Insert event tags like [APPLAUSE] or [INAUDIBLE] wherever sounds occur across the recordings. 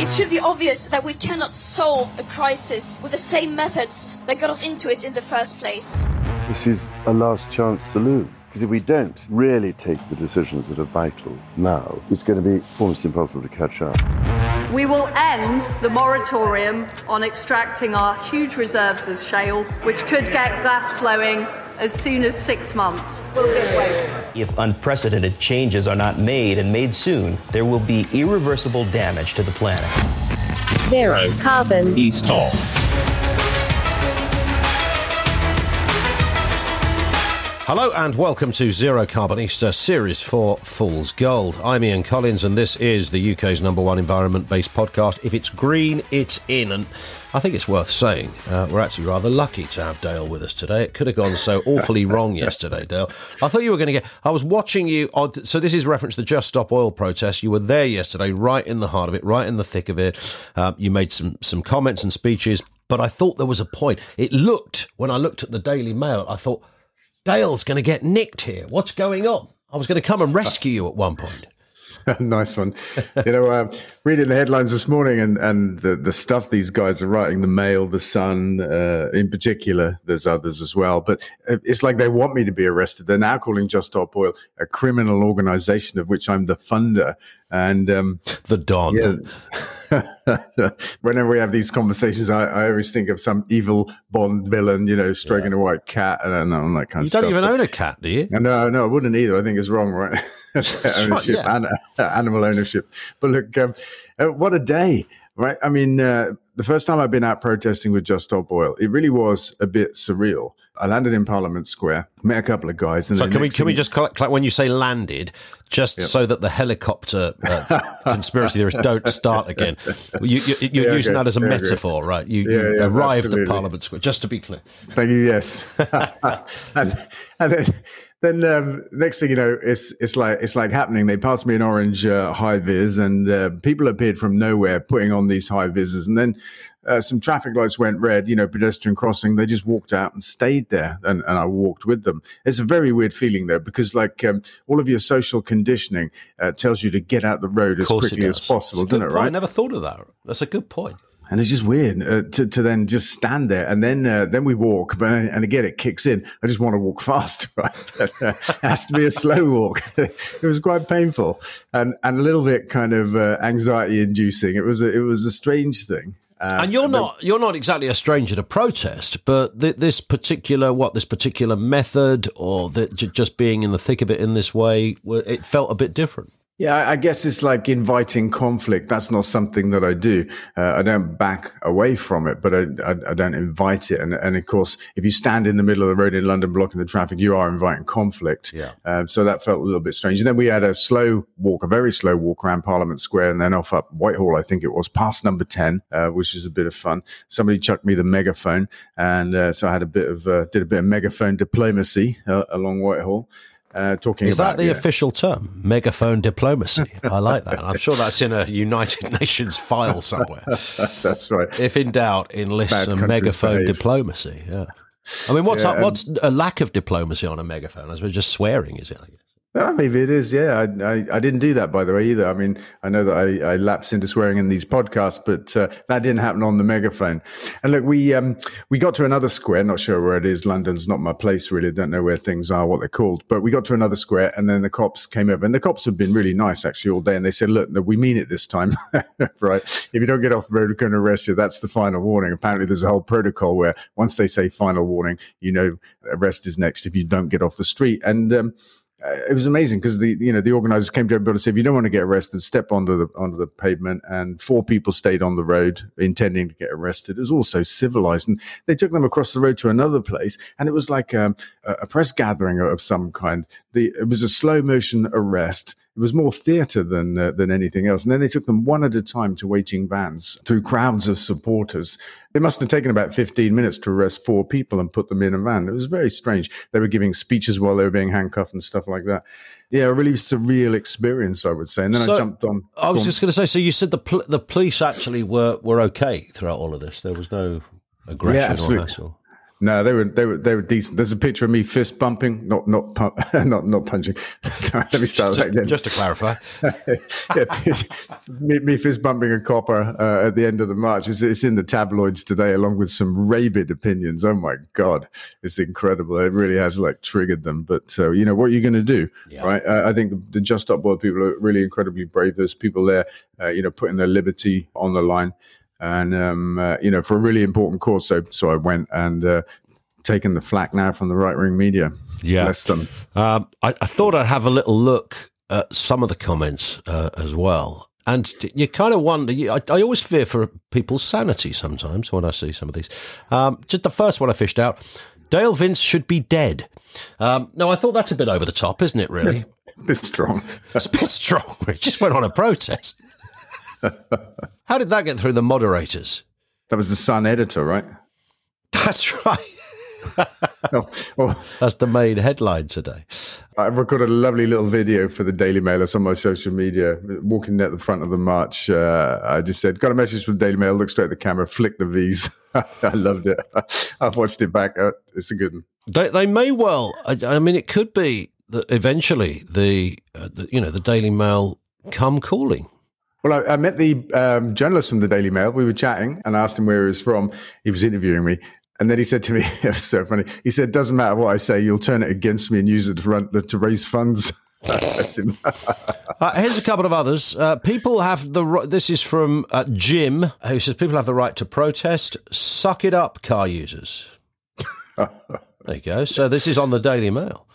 It should be obvious that we cannot solve a crisis with the same methods that got us into it in the first place. This is a last chance saloon. Because if we don't really take the decisions that are vital now, it's going to be almost impossible to catch up. We will end the moratorium on extracting our huge reserves of shale, which could get gas flowing as soon as six months. If unprecedented changes are not made and made soon, there will be irreversible damage to the planet. Zero carbon. East Talk. Hello and welcome to Zero Carbonista Series 4 Fool's Gold. I'm Ian Collins and this is the UK's number one environment based podcast. If it's green, it's in. And I think it's worth saying uh, we're actually rather lucky to have Dale with us today. It could have gone so awfully [LAUGHS] wrong yesterday, Dale. I thought you were going to get. I was watching you. On, so this is reference to the Just Stop Oil protest. You were there yesterday, right in the heart of it, right in the thick of it. Uh, you made some some comments and speeches, but I thought there was a point. It looked when I looked at the Daily Mail, I thought Dale's going to get nicked here. What's going on? I was going to come and rescue you at one point. [LAUGHS] nice one. You know, uh, reading the headlines this morning and, and the, the stuff these guys are writing, the Mail, the Sun, uh, in particular, there's others as well. But uh, it's like they want me to be arrested. They're now calling Just Stop Oil a criminal organization of which I'm the funder. And um, the Don. Yeah, [LAUGHS] whenever we have these conversations, I, I, always think of some evil Bond villain, you know, stroking yeah. a white cat and, and that kind you of stuff. You don't even own a cat, do you? No, no, I wouldn't either. I think it's wrong, right? [LAUGHS] [LAUGHS] [LAUGHS] ownership, yeah. uh, [LAUGHS] animal ownership. But look, um, uh, what a day, right? I mean, uh, the first time I've been out protesting with Just Stop Oil, it really was a bit surreal. I landed in Parliament Square, met a couple of guys. And so can we can we just collect, collect, when you say landed, just yep. so that the helicopter uh, [LAUGHS] conspiracy theorists don't start again? You, are you, yeah, using okay. that as a yeah, metaphor, okay. right? You, yeah, you arrived absolutely. at Parliament Square, just to be clear. Thank you. Yes, [LAUGHS] and, and then then um, next thing you know, it's it's like it's like happening. They passed me an orange uh, high vis, and uh, people appeared from nowhere putting on these high vises, and then uh, some traffic lights went red. You know, pedestrian crossing. They just walked out and stayed there, and, and I walked with them. It's a very weird feeling though, because like um, all of your social conditioning uh, tells you to get out the road as quickly as possible, doesn't it? Right? I never thought of that. That's a good point. point and it's just weird uh, to, to then just stand there and then uh, then we walk but and again it kicks in i just want to walk [LAUGHS] fast right but, uh, it has to be a slow walk [LAUGHS] it was quite painful and and a little bit kind of uh, anxiety inducing it was a, it was a strange thing uh, and you're not you're not exactly a stranger to protest, but th- this particular what this particular method or the, j- just being in the thick of it in this way, it felt a bit different. Yeah, I guess it's like inviting conflict. That's not something that I do. Uh, I don't back away from it, but I, I, I, don't invite it. And, and of course, if you stand in the middle of the road in London blocking the traffic, you are inviting conflict. Yeah. Um, so that felt a little bit strange. And then we had a slow walk, a very slow walk around Parliament Square and then off up Whitehall, I think it was, past number 10, uh, which was a bit of fun. Somebody chucked me the megaphone. And uh, so I had a bit of, uh, did a bit of megaphone diplomacy uh, along Whitehall. Uh, talking is about, that the yeah. official term? Megaphone diplomacy. I like that. I'm sure that's in a united [LAUGHS] nations file somewhere. [LAUGHS] That's right. If in doubt enlist Bad some megaphone behave. diplomacy yeah. I mean what's yeah, what's a lack of diplomacy on a megaphone? I suppose just swearing is it well, maybe it is. Yeah, I, I, I, didn't do that by the way either. I mean, I know that I, I lapse into swearing in these podcasts, but uh, that didn't happen on the megaphone. And look, we um, we got to another square. Not sure where it is. London's not my place really. Don't know where things are, what they're called. But we got to another square, and then the cops came over, and the cops have been really nice actually all day. And they said, "Look, we mean it this time, [LAUGHS] right? If you don't get off the road, we're going to arrest you. That's the final warning." Apparently, there's a whole protocol where once they say final warning, you know, arrest is next if you don't get off the street. And um, it was amazing because the you know the organizers came to everybody and said if you don't want to get arrested. Step onto the onto the pavement. And four people stayed on the road intending to get arrested. It was all so civilized. And they took them across the road to another place. And it was like um, a, a press gathering of some kind. The, it was a slow motion arrest it was more theatre than uh, than anything else. And then they took them one at a time to waiting vans through crowds of supporters. It must have taken about 15 minutes to arrest four people and put them in a van. It was very strange. They were giving speeches while they were being handcuffed and stuff like that. Yeah, a really surreal experience, I would say. And then so, I jumped on. I was just going to say. So you said the pl- the police actually were were okay throughout all of this. There was no aggression yeah, or hassle. No, they were they were they were decent. There's a picture of me fist bumping, not not pu- [LAUGHS] not not punching. [LAUGHS] Let me start that again. Just to clarify. [LAUGHS] yeah, me, me fist bumping a copper uh, at the end of the march. It's, it's in the tabloids today, along with some rabid opinions. Oh my god, it's incredible. It really has like triggered them. But uh, you know what are you're going to do, right? Uh, I think the, the Just Stop Oil people are really incredibly brave. There's people there, uh, you know, putting their liberty on the line and um, uh, you know for a really important cause. So so I went and uh, taken the flack now from the right wing media. Yeah. bless them. Um, I, I thought I'd have a little look at some of the comments uh, as well. And you kind of wonder, you, I, I always fear for people's sanity sometimes when I see some of these. Um, just the first one I fished out Dale Vince should be dead. Um, no, I thought that's a bit over the top, isn't it, really? a [LAUGHS] Bit strong. it's a bit strong. [LAUGHS] It just went on a protest. [LAUGHS] How did that get through the moderators? That was the Sun editor, right? That's right. [LAUGHS] Oh, oh, That's the main headline today. I recorded a lovely little video for the Daily Mail. It's on my social media. Walking at the front of the march, uh, I just said, "Got a message from Daily Mail." Look straight at the camera, flick the V's. [LAUGHS] I loved it. I've watched it back. Uh, it's a good one. They, they may well. I, I mean, it could be that eventually the, uh, the you know the Daily Mail come calling. Well, I, I met the um, journalist from the Daily Mail. We were chatting, and I asked him where he was from. He was interviewing me, and then he said to me, [LAUGHS] "It was so funny." He said, "Doesn't matter what I say, you'll turn it against me and use it to, run, to raise funds." That's [LAUGHS] him. Uh, here's a couple of others. Uh, people have the. This is from uh, Jim, who says people have the right to protest. Suck it up, car users. [LAUGHS] there you go. So this is on the Daily Mail.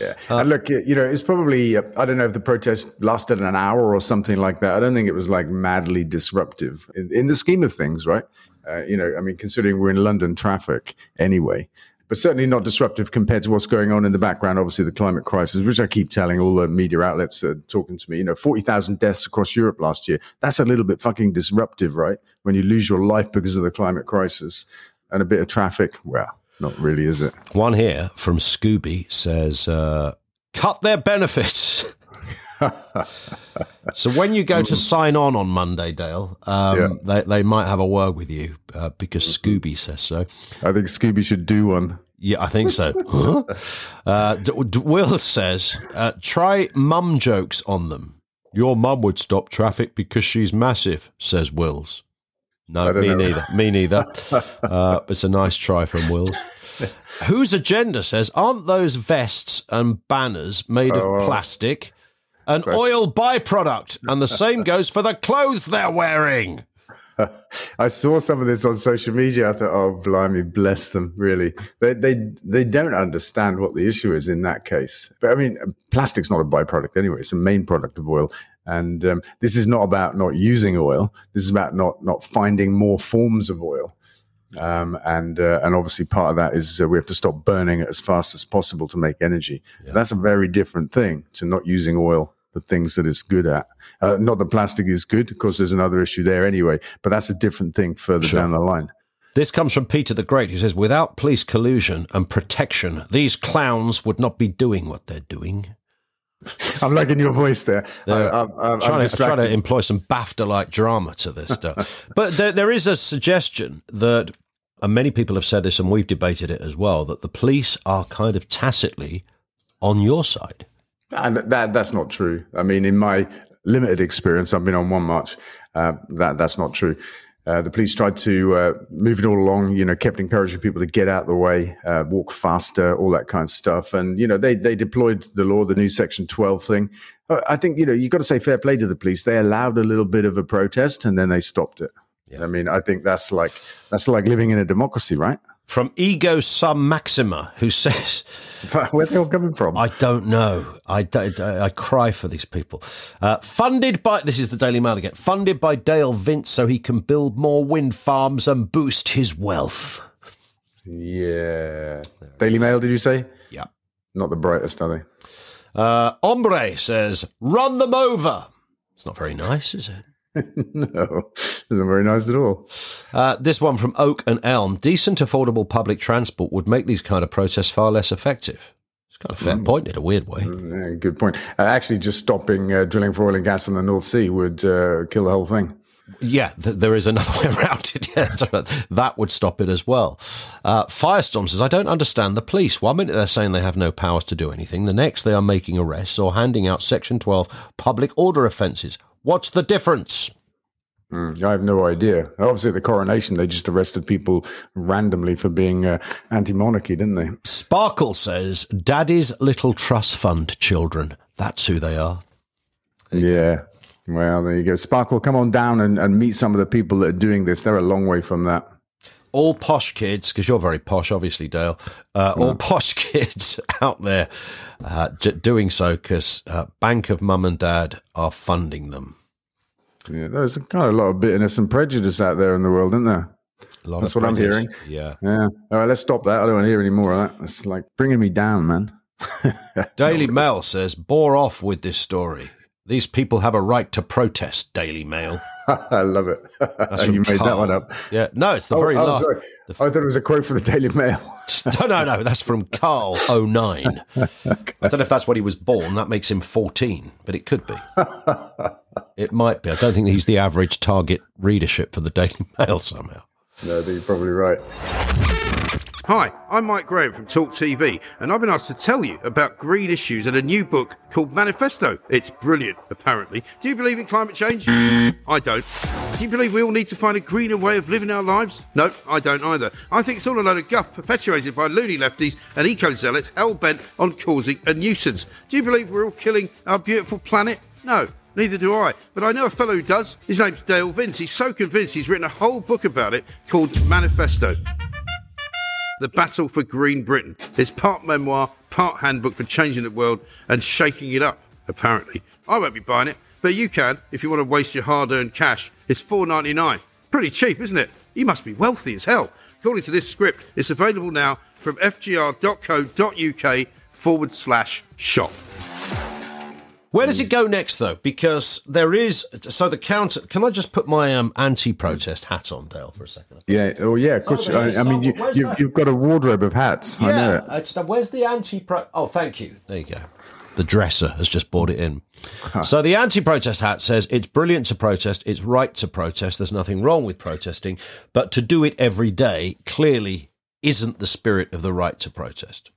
Yeah. and look, you know, it's probably, uh, I don't know if the protest lasted an hour or something like that. I don't think it was like madly disruptive in, in the scheme of things, right? Uh, you know, I mean, considering we're in London traffic anyway, but certainly not disruptive compared to what's going on in the background. Obviously, the climate crisis, which I keep telling all the media outlets uh, talking to me, you know, 40,000 deaths across Europe last year. That's a little bit fucking disruptive, right? When you lose your life because of the climate crisis and a bit of traffic, well, not really, is it? One here from Scooby says, uh, cut their benefits. [LAUGHS] so when you go to sign on on Monday, Dale, um, Yeah. they, they might have a word with you uh, because Scooby says so. I think Scooby should do one. Yeah, I think so. [LAUGHS] Huh? uh, D- D- Will says, uh, try mum jokes on them. Your mum would stop traffic because she's massive, says Wills. No, me know. neither. Me neither. Uh, it's a nice try from Wills. [LAUGHS] Whose agenda says, aren't those vests and banners made of Oh, well. plastic? An oil byproduct. And the same goes for the clothes they're wearing. [LAUGHS] I saw some of this on social media. I thought, oh, blimey, bless them. Really, they they they don't understand what the issue is in that case. But I mean, plastic's not a byproduct anyway; it's a main product of oil. And um, this is not about not using oil. This is about not not finding more forms of oil. Um, and uh, and obviously part of that is uh, we have to stop burning it as fast as possible to make energy. That's a very different thing to not using oil for things that it's good at. Uh, not that plastic is good, of course. there's another issue there anyway. But that's a different thing further Sure. down the line. This comes from Peter the Great, who says, without police collusion and protection, these clowns would not be doing what they're doing. [LAUGHS] I'm liking your voice there. I, Uh, I'm, I'm, I'm trying, to, trying to employ some BAFTA like drama to this stuff. but there, there is a suggestion that, and many people have said this, and we've debated it as well, that the police are kind of tacitly on your side. And that that's not true. I mean, in my limited experience, I've been on one march. Uh, that that's not true. Uh, the police tried to uh, move it all along. You know, kept encouraging people to get out of the way, uh, walk faster, all that kind of stuff. And you know, they they deployed the law, the new Section Twelve thing. Uh, I think you know you've got to say fair play to the police. They allowed a little bit of a protest, and then they stopped it. I mean, I think that's like that's like living in a democracy, right? From Ego Sum Maxima, who says, Where they all coming from? I don't know. I, don't- I, I cry for these people. Uh, funded by, this is the Daily Mail again, funded by Dale Vince so he can build more wind farms and boost his wealth. yeah. Daily Mail, did you say? Yeah. Not the brightest, are they? Uh, Ombre says, run them over. It's not very nice, is it? [LAUGHS] no, isn't very nice at all. Uh, this one from Oak and Elm. Decent, affordable public transport would make these kind of protests far less effective. It's kind of a fair point in a weird way. Yeah, good point. Uh, actually, just stopping uh, drilling for oil and gas in the North Sea would uh, kill the whole thing. Yeah, th- there is another [LAUGHS] way around it. Yeah, that would stop it as well. Uh, Firestorm says, I don't understand the police. One minute they're saying they have no powers to do anything, the next they are making arrests or handing out Section 12 public order offences. What's the difference? Mm, I have no idea. Obviously, at the coronation, they just arrested people randomly for being uh, anti monarchy, didn't they? Sparkle says, Daddy's little trust fund children. That's who they are. Yeah. Well, there you go. Sparkle, come on down and, and meet some of the people that are doing this. They're a long way from that. All posh kids, because you're very posh, obviously, Dale. Uh, All posh [LAUGHS] kids out there uh, doing so because uh, Bank of Mum and Dad are funding them. Yeah, there's kind of a lot of bitterness and prejudice out there in the world, isn't there? That's what I'm hearing. Yeah. Yeah. All right, let's stop that. I don't want to hear any more of that. It's like bringing me down, man. [LAUGHS] Daily Mail says, bore off with this story. These people have a right to protest, Daily Mail. [LAUGHS] I love it. That's [LAUGHS] you from made that one up. Yeah, no, it's the Oh, very oh, last. sorry. I thought it was a quote for the Daily Mail. [LAUGHS] No, no, no, that's from Carl 09. I don't know if that's when he was born. That makes him 14, but it could be. It might be. I don't think he's the average target readership for the Daily Mail somehow. no, you're probably right. Hi, I'm Mike Graham from Talk TV, and I've been asked to tell you about green issues and a new book called Manifesto. It's brilliant, apparently. Do you believe in climate change? I don't. Do you believe we all need to find a greener way of living our lives? No, I don't either. I think it's all a load of guff perpetuated by loony lefties and eco zealots hell bent on causing a nuisance. Do you believe we're all killing our beautiful planet? No. Neither do I. But I know a fellow who does. His name's Dale Vince. He's so convinced he's written a whole book about it called Manifesto. The Battle for Green Britain. It's part memoir, part handbook for changing the world and shaking it up, apparently. I won't be buying it, but you can if you want to waste your hard earned cash. It's four ninety nine. Pretty cheap, isn't it? You must be wealthy as hell. According to this script, it's available now from fgr.co.uk forward slash shop. Where does it go next, though? Because there is. So the counter. Can I just put my um, anti protest hat on, Dale, for a second? Yeah. Oh, yeah. Of course. Oh, I, I mean, you, some- where's you, that? you've got a wardrobe of hats. I know it. it's the, where's the anti-pro? Oh, thank you. There you go. The dresser has just brought it in. So the anti-protest hat says it's brilliant to protest. It's right to protest. There's nothing wrong with protesting, but to do it every day clearly isn't the spirit of the right to protest.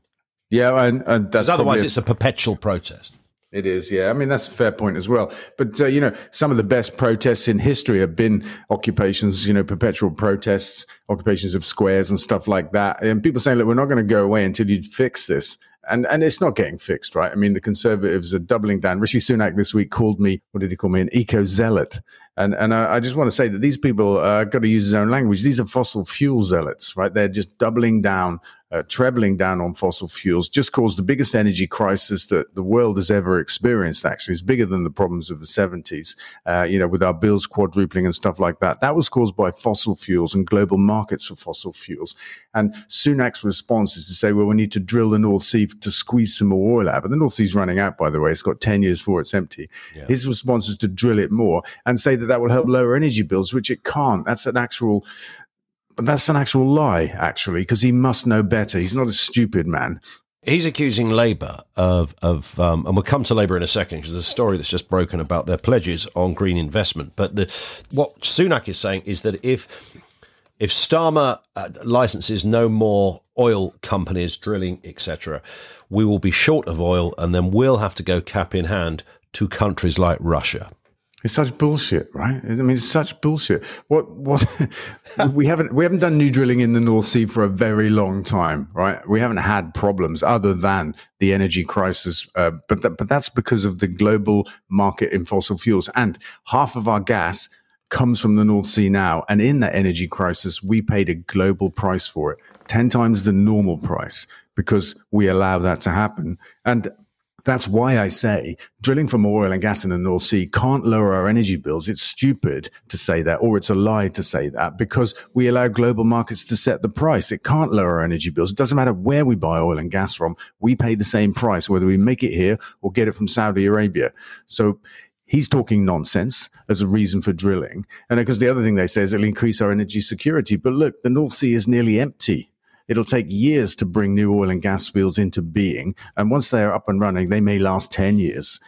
Yeah, and, and that's Because otherwise, a- it's a perpetual protest. It is, yeah. I mean, that's a fair point as well. But, uh, you know, some of the best protests in history have been occupations, you know, perpetual protests, occupations of squares and stuff like that. And people saying, look, we're not going to go away until you fix this. And, and it's not getting fixed, right? I mean, the conservatives are doubling down. Rishi Sunak this week called me, what did he call me? An eco zealot. And, and I, I just want to say that these people uh, got to use his own language. These are fossil fuel zealots, right? They're just doubling down uh, trebling down on fossil fuels just caused the biggest energy crisis that the world has ever experienced. Actually, it's bigger than the problems of the 70s, uh, you know, with our bills quadrupling and stuff like that. That was caused by fossil fuels and global markets for fossil fuels. And Sunak's response is to say, well, we need to drill the North Sea to squeeze some more oil out. But the North Sea's running out, by the way. It's got 10 years before it's empty. His response is to drill it more and say that that will help lower energy bills, which it can't. That's an actual but that's an actual lie, actually, because he must know better. He's not a stupid man. He's accusing Labour of, of um, and we'll come to Labour in a second because there's a story that's just broken about their pledges on green investment. But the, what Sunak is saying is that if if Starmer uh, licenses no more oil companies drilling, etc., we will be short of oil, and then we'll have to go cap in hand to countries like Russia. It's such bullshit, right? I mean, it's such bullshit. What? What? [LAUGHS] we haven't we haven't done new drilling in the North Sea for a very long time, right? We haven't had problems other than the energy crisis, uh, but that, but that's because of the global market in fossil fuels, and half of our gas comes from the North Sea now. And in that energy crisis, we paid a global price for it, ten times the normal price, because we allow that to happen. And that's why I say drilling for more oil and gas in the North Sea can't lower our energy bills. It's stupid to say that, or it's a lie to say that, because we allow global markets to set the price. It can't lower our energy bills. It doesn't matter where we buy oil and gas from. We pay the same price, whether we make it here or get it from Saudi Arabia. So he's talking nonsense as a reason for drilling. And because the other thing they say is it'll increase our energy security. But look, the North Sea is nearly empty. It'll take years to bring new oil and gas fields into being. And once they are up and running, they may last 10 years.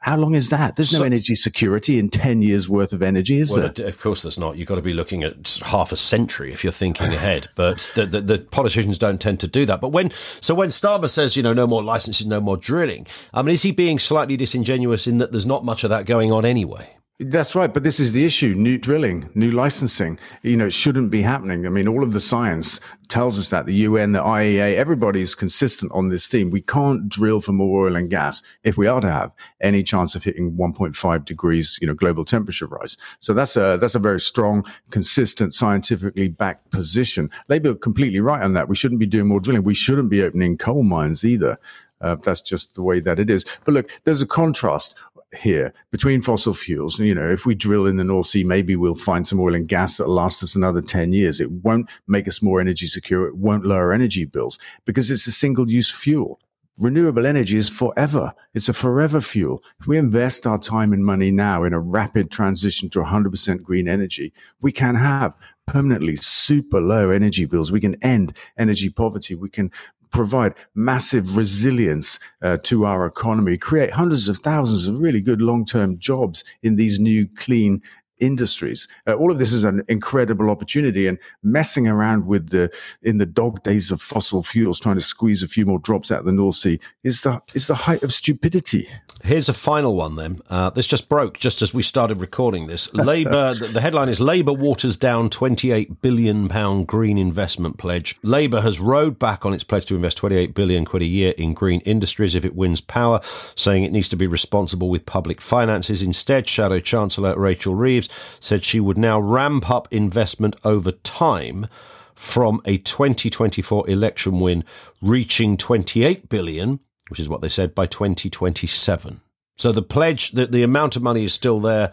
How long is that? There's no So- energy security in 10 years worth of energy, is Well, there? of course, there's not. You've got to be looking at half a century if you're thinking ahead. [LAUGHS] But the, the, the politicians don't tend to do that. But when so when Starmer says, you know, no more licenses, no more drilling, I mean, is he being slightly disingenuous in that there's not much of that going on anyway? That's right, but this is the issue: new drilling, new licensing. You know, it shouldn't be happening. I mean, all of the science tells us that the UN, the IEA, everybody's consistent on this theme. We can't drill for more oil and gas if we are to have any chance of hitting 1.5 degrees, you know, global temperature rise. So that's a that's a very strong, consistent, scientifically backed position. Labour completely right on that. We shouldn't be doing more drilling. We shouldn't be opening coal mines either. Uh, that's just the way that it is. But look, there's a contrast here between fossil fuels. You know, if we drill in the North Sea, maybe we'll find some oil and gas that'll last us another 10 years. It won't make us more energy secure. It won't lower energy bills because it's a single use fuel. Renewable energy is forever. It's a forever fuel. If we invest our time and money now in a rapid transition to 100% green energy, we can have permanently super low energy bills. We can end energy poverty. We can provide massive resilience uh, to our economy, create hundreds of thousands of really good long term jobs in these new clean industries. Uh, all of this is an incredible opportunity and messing around with the in the dog days of fossil fuels trying to squeeze a few more drops out of the North Sea is the is the height of stupidity. Here's a final one then. Uh, this just broke just as we started recording this. Labour, the, [LAUGHS] the headline is Labour waters down £28 billion green investment pledge. Labour has rowed back on its pledge to invest 28 billion quid a year in green industries if it wins power, saying it needs to be responsible with public finances. Instead, Shadow Chancellor Rachel Reeves said she would now ramp up investment over time from a 2024 election win reaching 28 billion which is what they said by 2027. So the pledge, that the amount of money is still there,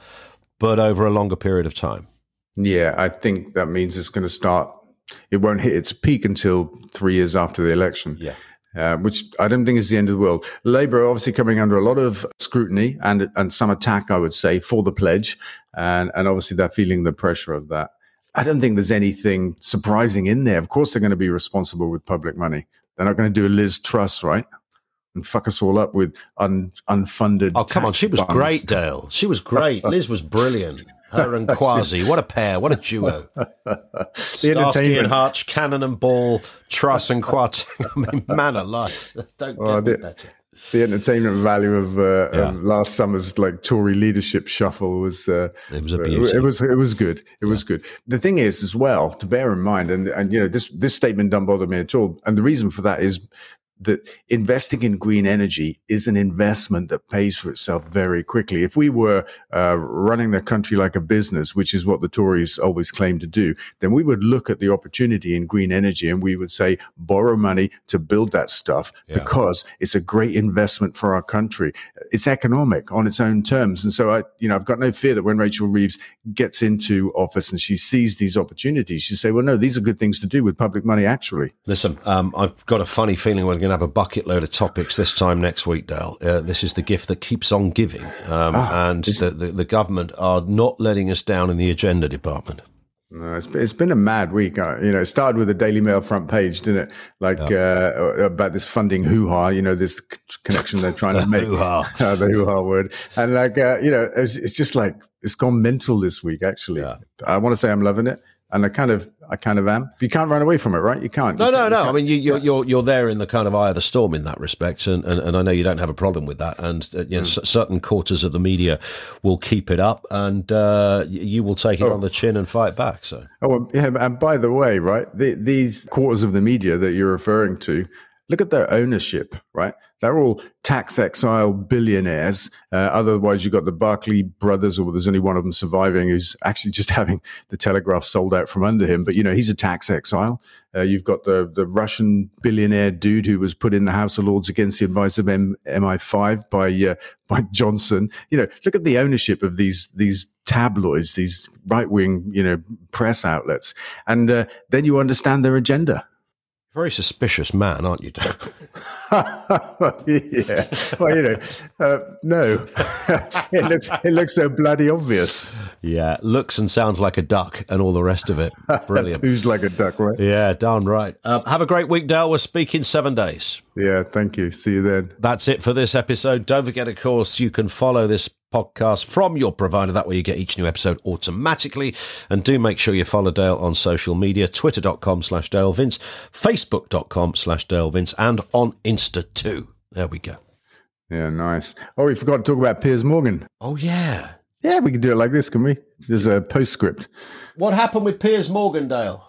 but over a longer period of time. Yeah, I think that means it's going to start. It won't hit its peak until three years after the election. Yeah. Uh, which I don't think is the end of the world. Labour are obviously coming under a lot of scrutiny and and some attack, I would say, for the pledge, and and obviously they're feeling the pressure of that. I don't think there's anything surprising in there. Of course, they're going to be responsible with public money. They're not going to do a Liz Truss, right? And fuck us all up with un, unfunded. Oh, come on. She was great, Dale. She was great. Liz was brilliant. [LAUGHS] Her and [LAUGHS] Kwasi. What a pair. What a duo. [LAUGHS] Starsky and entertainment. Hutch, Cannon and Ball, Truss and Quat. [LAUGHS] I mean, man alive. Don't Oh, get better. the entertainment value of, uh, Yeah. of last summer's like Tory leadership shuffle was uh, It was a it, beauty. it was it was good. It was good. The thing is, as well, to bear in mind, and and you know this this statement doesn't bother me at all. And the reason for that is that investing in green energy is an investment that pays for itself very quickly. If we were uh, running the country like a business, which is what the Tories always claim to do, then we would look at the opportunity in green energy and we would say, borrow money to build that stuff because it's a great investment for our country. It's economic on its own terms. And so I, you know, I've got no fear that when Rachel Reeves gets into office and she sees these opportunities, she say, well, no, these are good things to do with public money, actually. Listen, um, I've got a funny feeling we're going to have a bucket load of topics this time next week, Dale. Uh, this is the gift that keeps on giving. Um, Ah, and the, the, the government are not letting us down in the agenda department. No, it's, it's been a mad week. Uh, you know, it started with the Daily Mail front page, didn't it? Like uh, about this funding hoo ha. You know, this connection they're trying [LAUGHS] to make. hoo-ha. [LAUGHS] Uh, the hoo ha word, and like uh, you know, it's, it's just like it's gone mental this week. Actually, I want to say I'm loving it, and I kind of, I kind of am. You can't run away from it, right? You can't. No, You no, can't- no. you I mean, you, you're, you're you're there in the kind of eye of the storm in that respect, and, and, and I know you don't have a problem with that. And uh, you know, Mm. certain quarters of the media will keep it up, and uh, you will take it on the chin and fight back. So Oh, yeah, and by the way, right, the, these quarters of the media that you're referring to, look at their ownership, right? They're all tax exile billionaires. Uh, otherwise, you've got the Barclay brothers, or there's only one of them surviving, who's actually just [LAUGHS] having the Telegraph sold out from under him. But you know, he's a tax exile. Uh, you've got the the Russian billionaire dude who was put in the House of Lords against the advice of M- MI5 by uh, [LAUGHS] by Johnson. You know, look at the ownership of these these tabloids, these right wing, you know, press outlets, and uh, then you understand their agenda. Very suspicious man, aren't you, [LAUGHS] yeah. Well, you know, uh, no. [LAUGHS] it looks it looks so bloody obvious. yeah, looks and sounds like a duck and all the rest of it. Brilliant. [LAUGHS] Who's like a duck, right? yeah, darn right. Um, have a great week, Dale. We're speaking seven days. Yeah. Thank you. See you then. That's it for this episode. Don't forget, of course, you can follow this podcast from your provider. That way you get each new episode automatically. And do make sure you follow Dale on social media, twitter.com slash Dale Vince, facebook.com slash Dale Vince, and on Insta too. There we go. Yeah. Nice. Oh, we forgot to talk about Piers Morgan. Oh, yeah. Yeah, we can do it like this, can we? There's a postscript. What happened with Piers Morgan, Dale?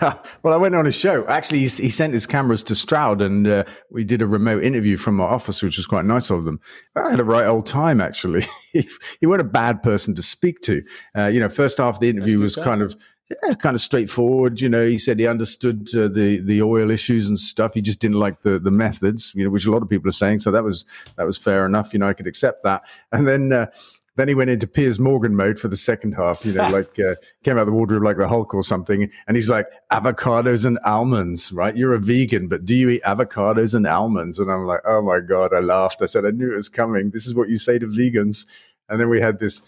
[LAUGHS] well, I went on a show. Actually, he, he sent his cameras to Stroud, and uh, we did a remote interview from our office, which was quite nice of them. I had a right old time, actually. [LAUGHS] he, he wasn't a bad person to speak to. Uh, you know, first half of the interview was kind of yeah, kind of straightforward. You know, he said he understood uh, the the oil issues and stuff. He just didn't like the the methods, you know, which a lot of people are saying. So that was that was fair enough. You know, I could accept that. And then. Uh, then he went into Piers Morgan mode for the second half, you know, [LAUGHS] like uh, came out of the wardrobe like the Hulk or something. And he's like, avocados and almonds, right? You're a vegan, but do you eat avocados and almonds? And I'm like, oh my God, I laughed. I said, I knew it was coming. This is what you say to vegans. And then we had this,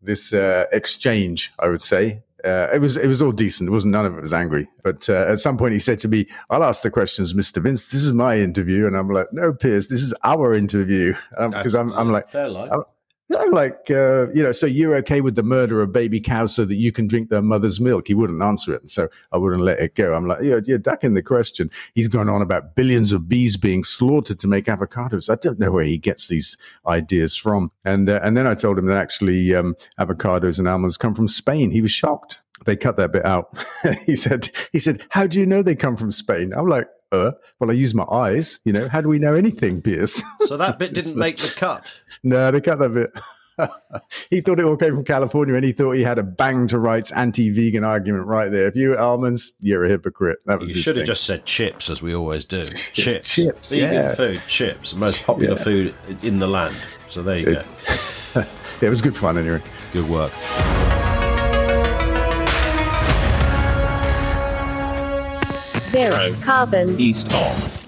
this uh, exchange, I would say. Uh, it was it was all decent. It wasn't none of it was angry. But uh, at some point, he said to me, "I'll ask the questions, Mister Vince. This is my interview." And I'm like, "No, Piers, this is our interview." Because I'm, I'm like, fair. I'm, I'm like, uh, you know, so you're okay with the murder of baby cows so that you can drink their mother's milk? He wouldn't answer it. So I wouldn't let it go. I'm like, yeah, you're ducking the question. He's going on about billions of bees being slaughtered to make avocados. I don't know where he gets these ideas from. And, uh, and then I told him that actually um, avocados and almonds come from Spain. He was shocked. They cut that bit out. [LAUGHS] he said, he said, how do you know they come from Spain? I'm like, uh, well, I use my eyes. You know, how do we know anything, Piers? So that bit [LAUGHS] didn't make the cut. no, they cut that bit. [LAUGHS] he thought it all came from California and he thought he had a bang to rights anti vegan argument right there. If you eat almonds, you're a hypocrite. That was You should have just said chips, as we always do. [LAUGHS] Chips. Chips, Vegan yeah. food, chips. The most popular Yeah. food in the land. So there you go. It was good fun anyway. Good work. Zero carbon. East of.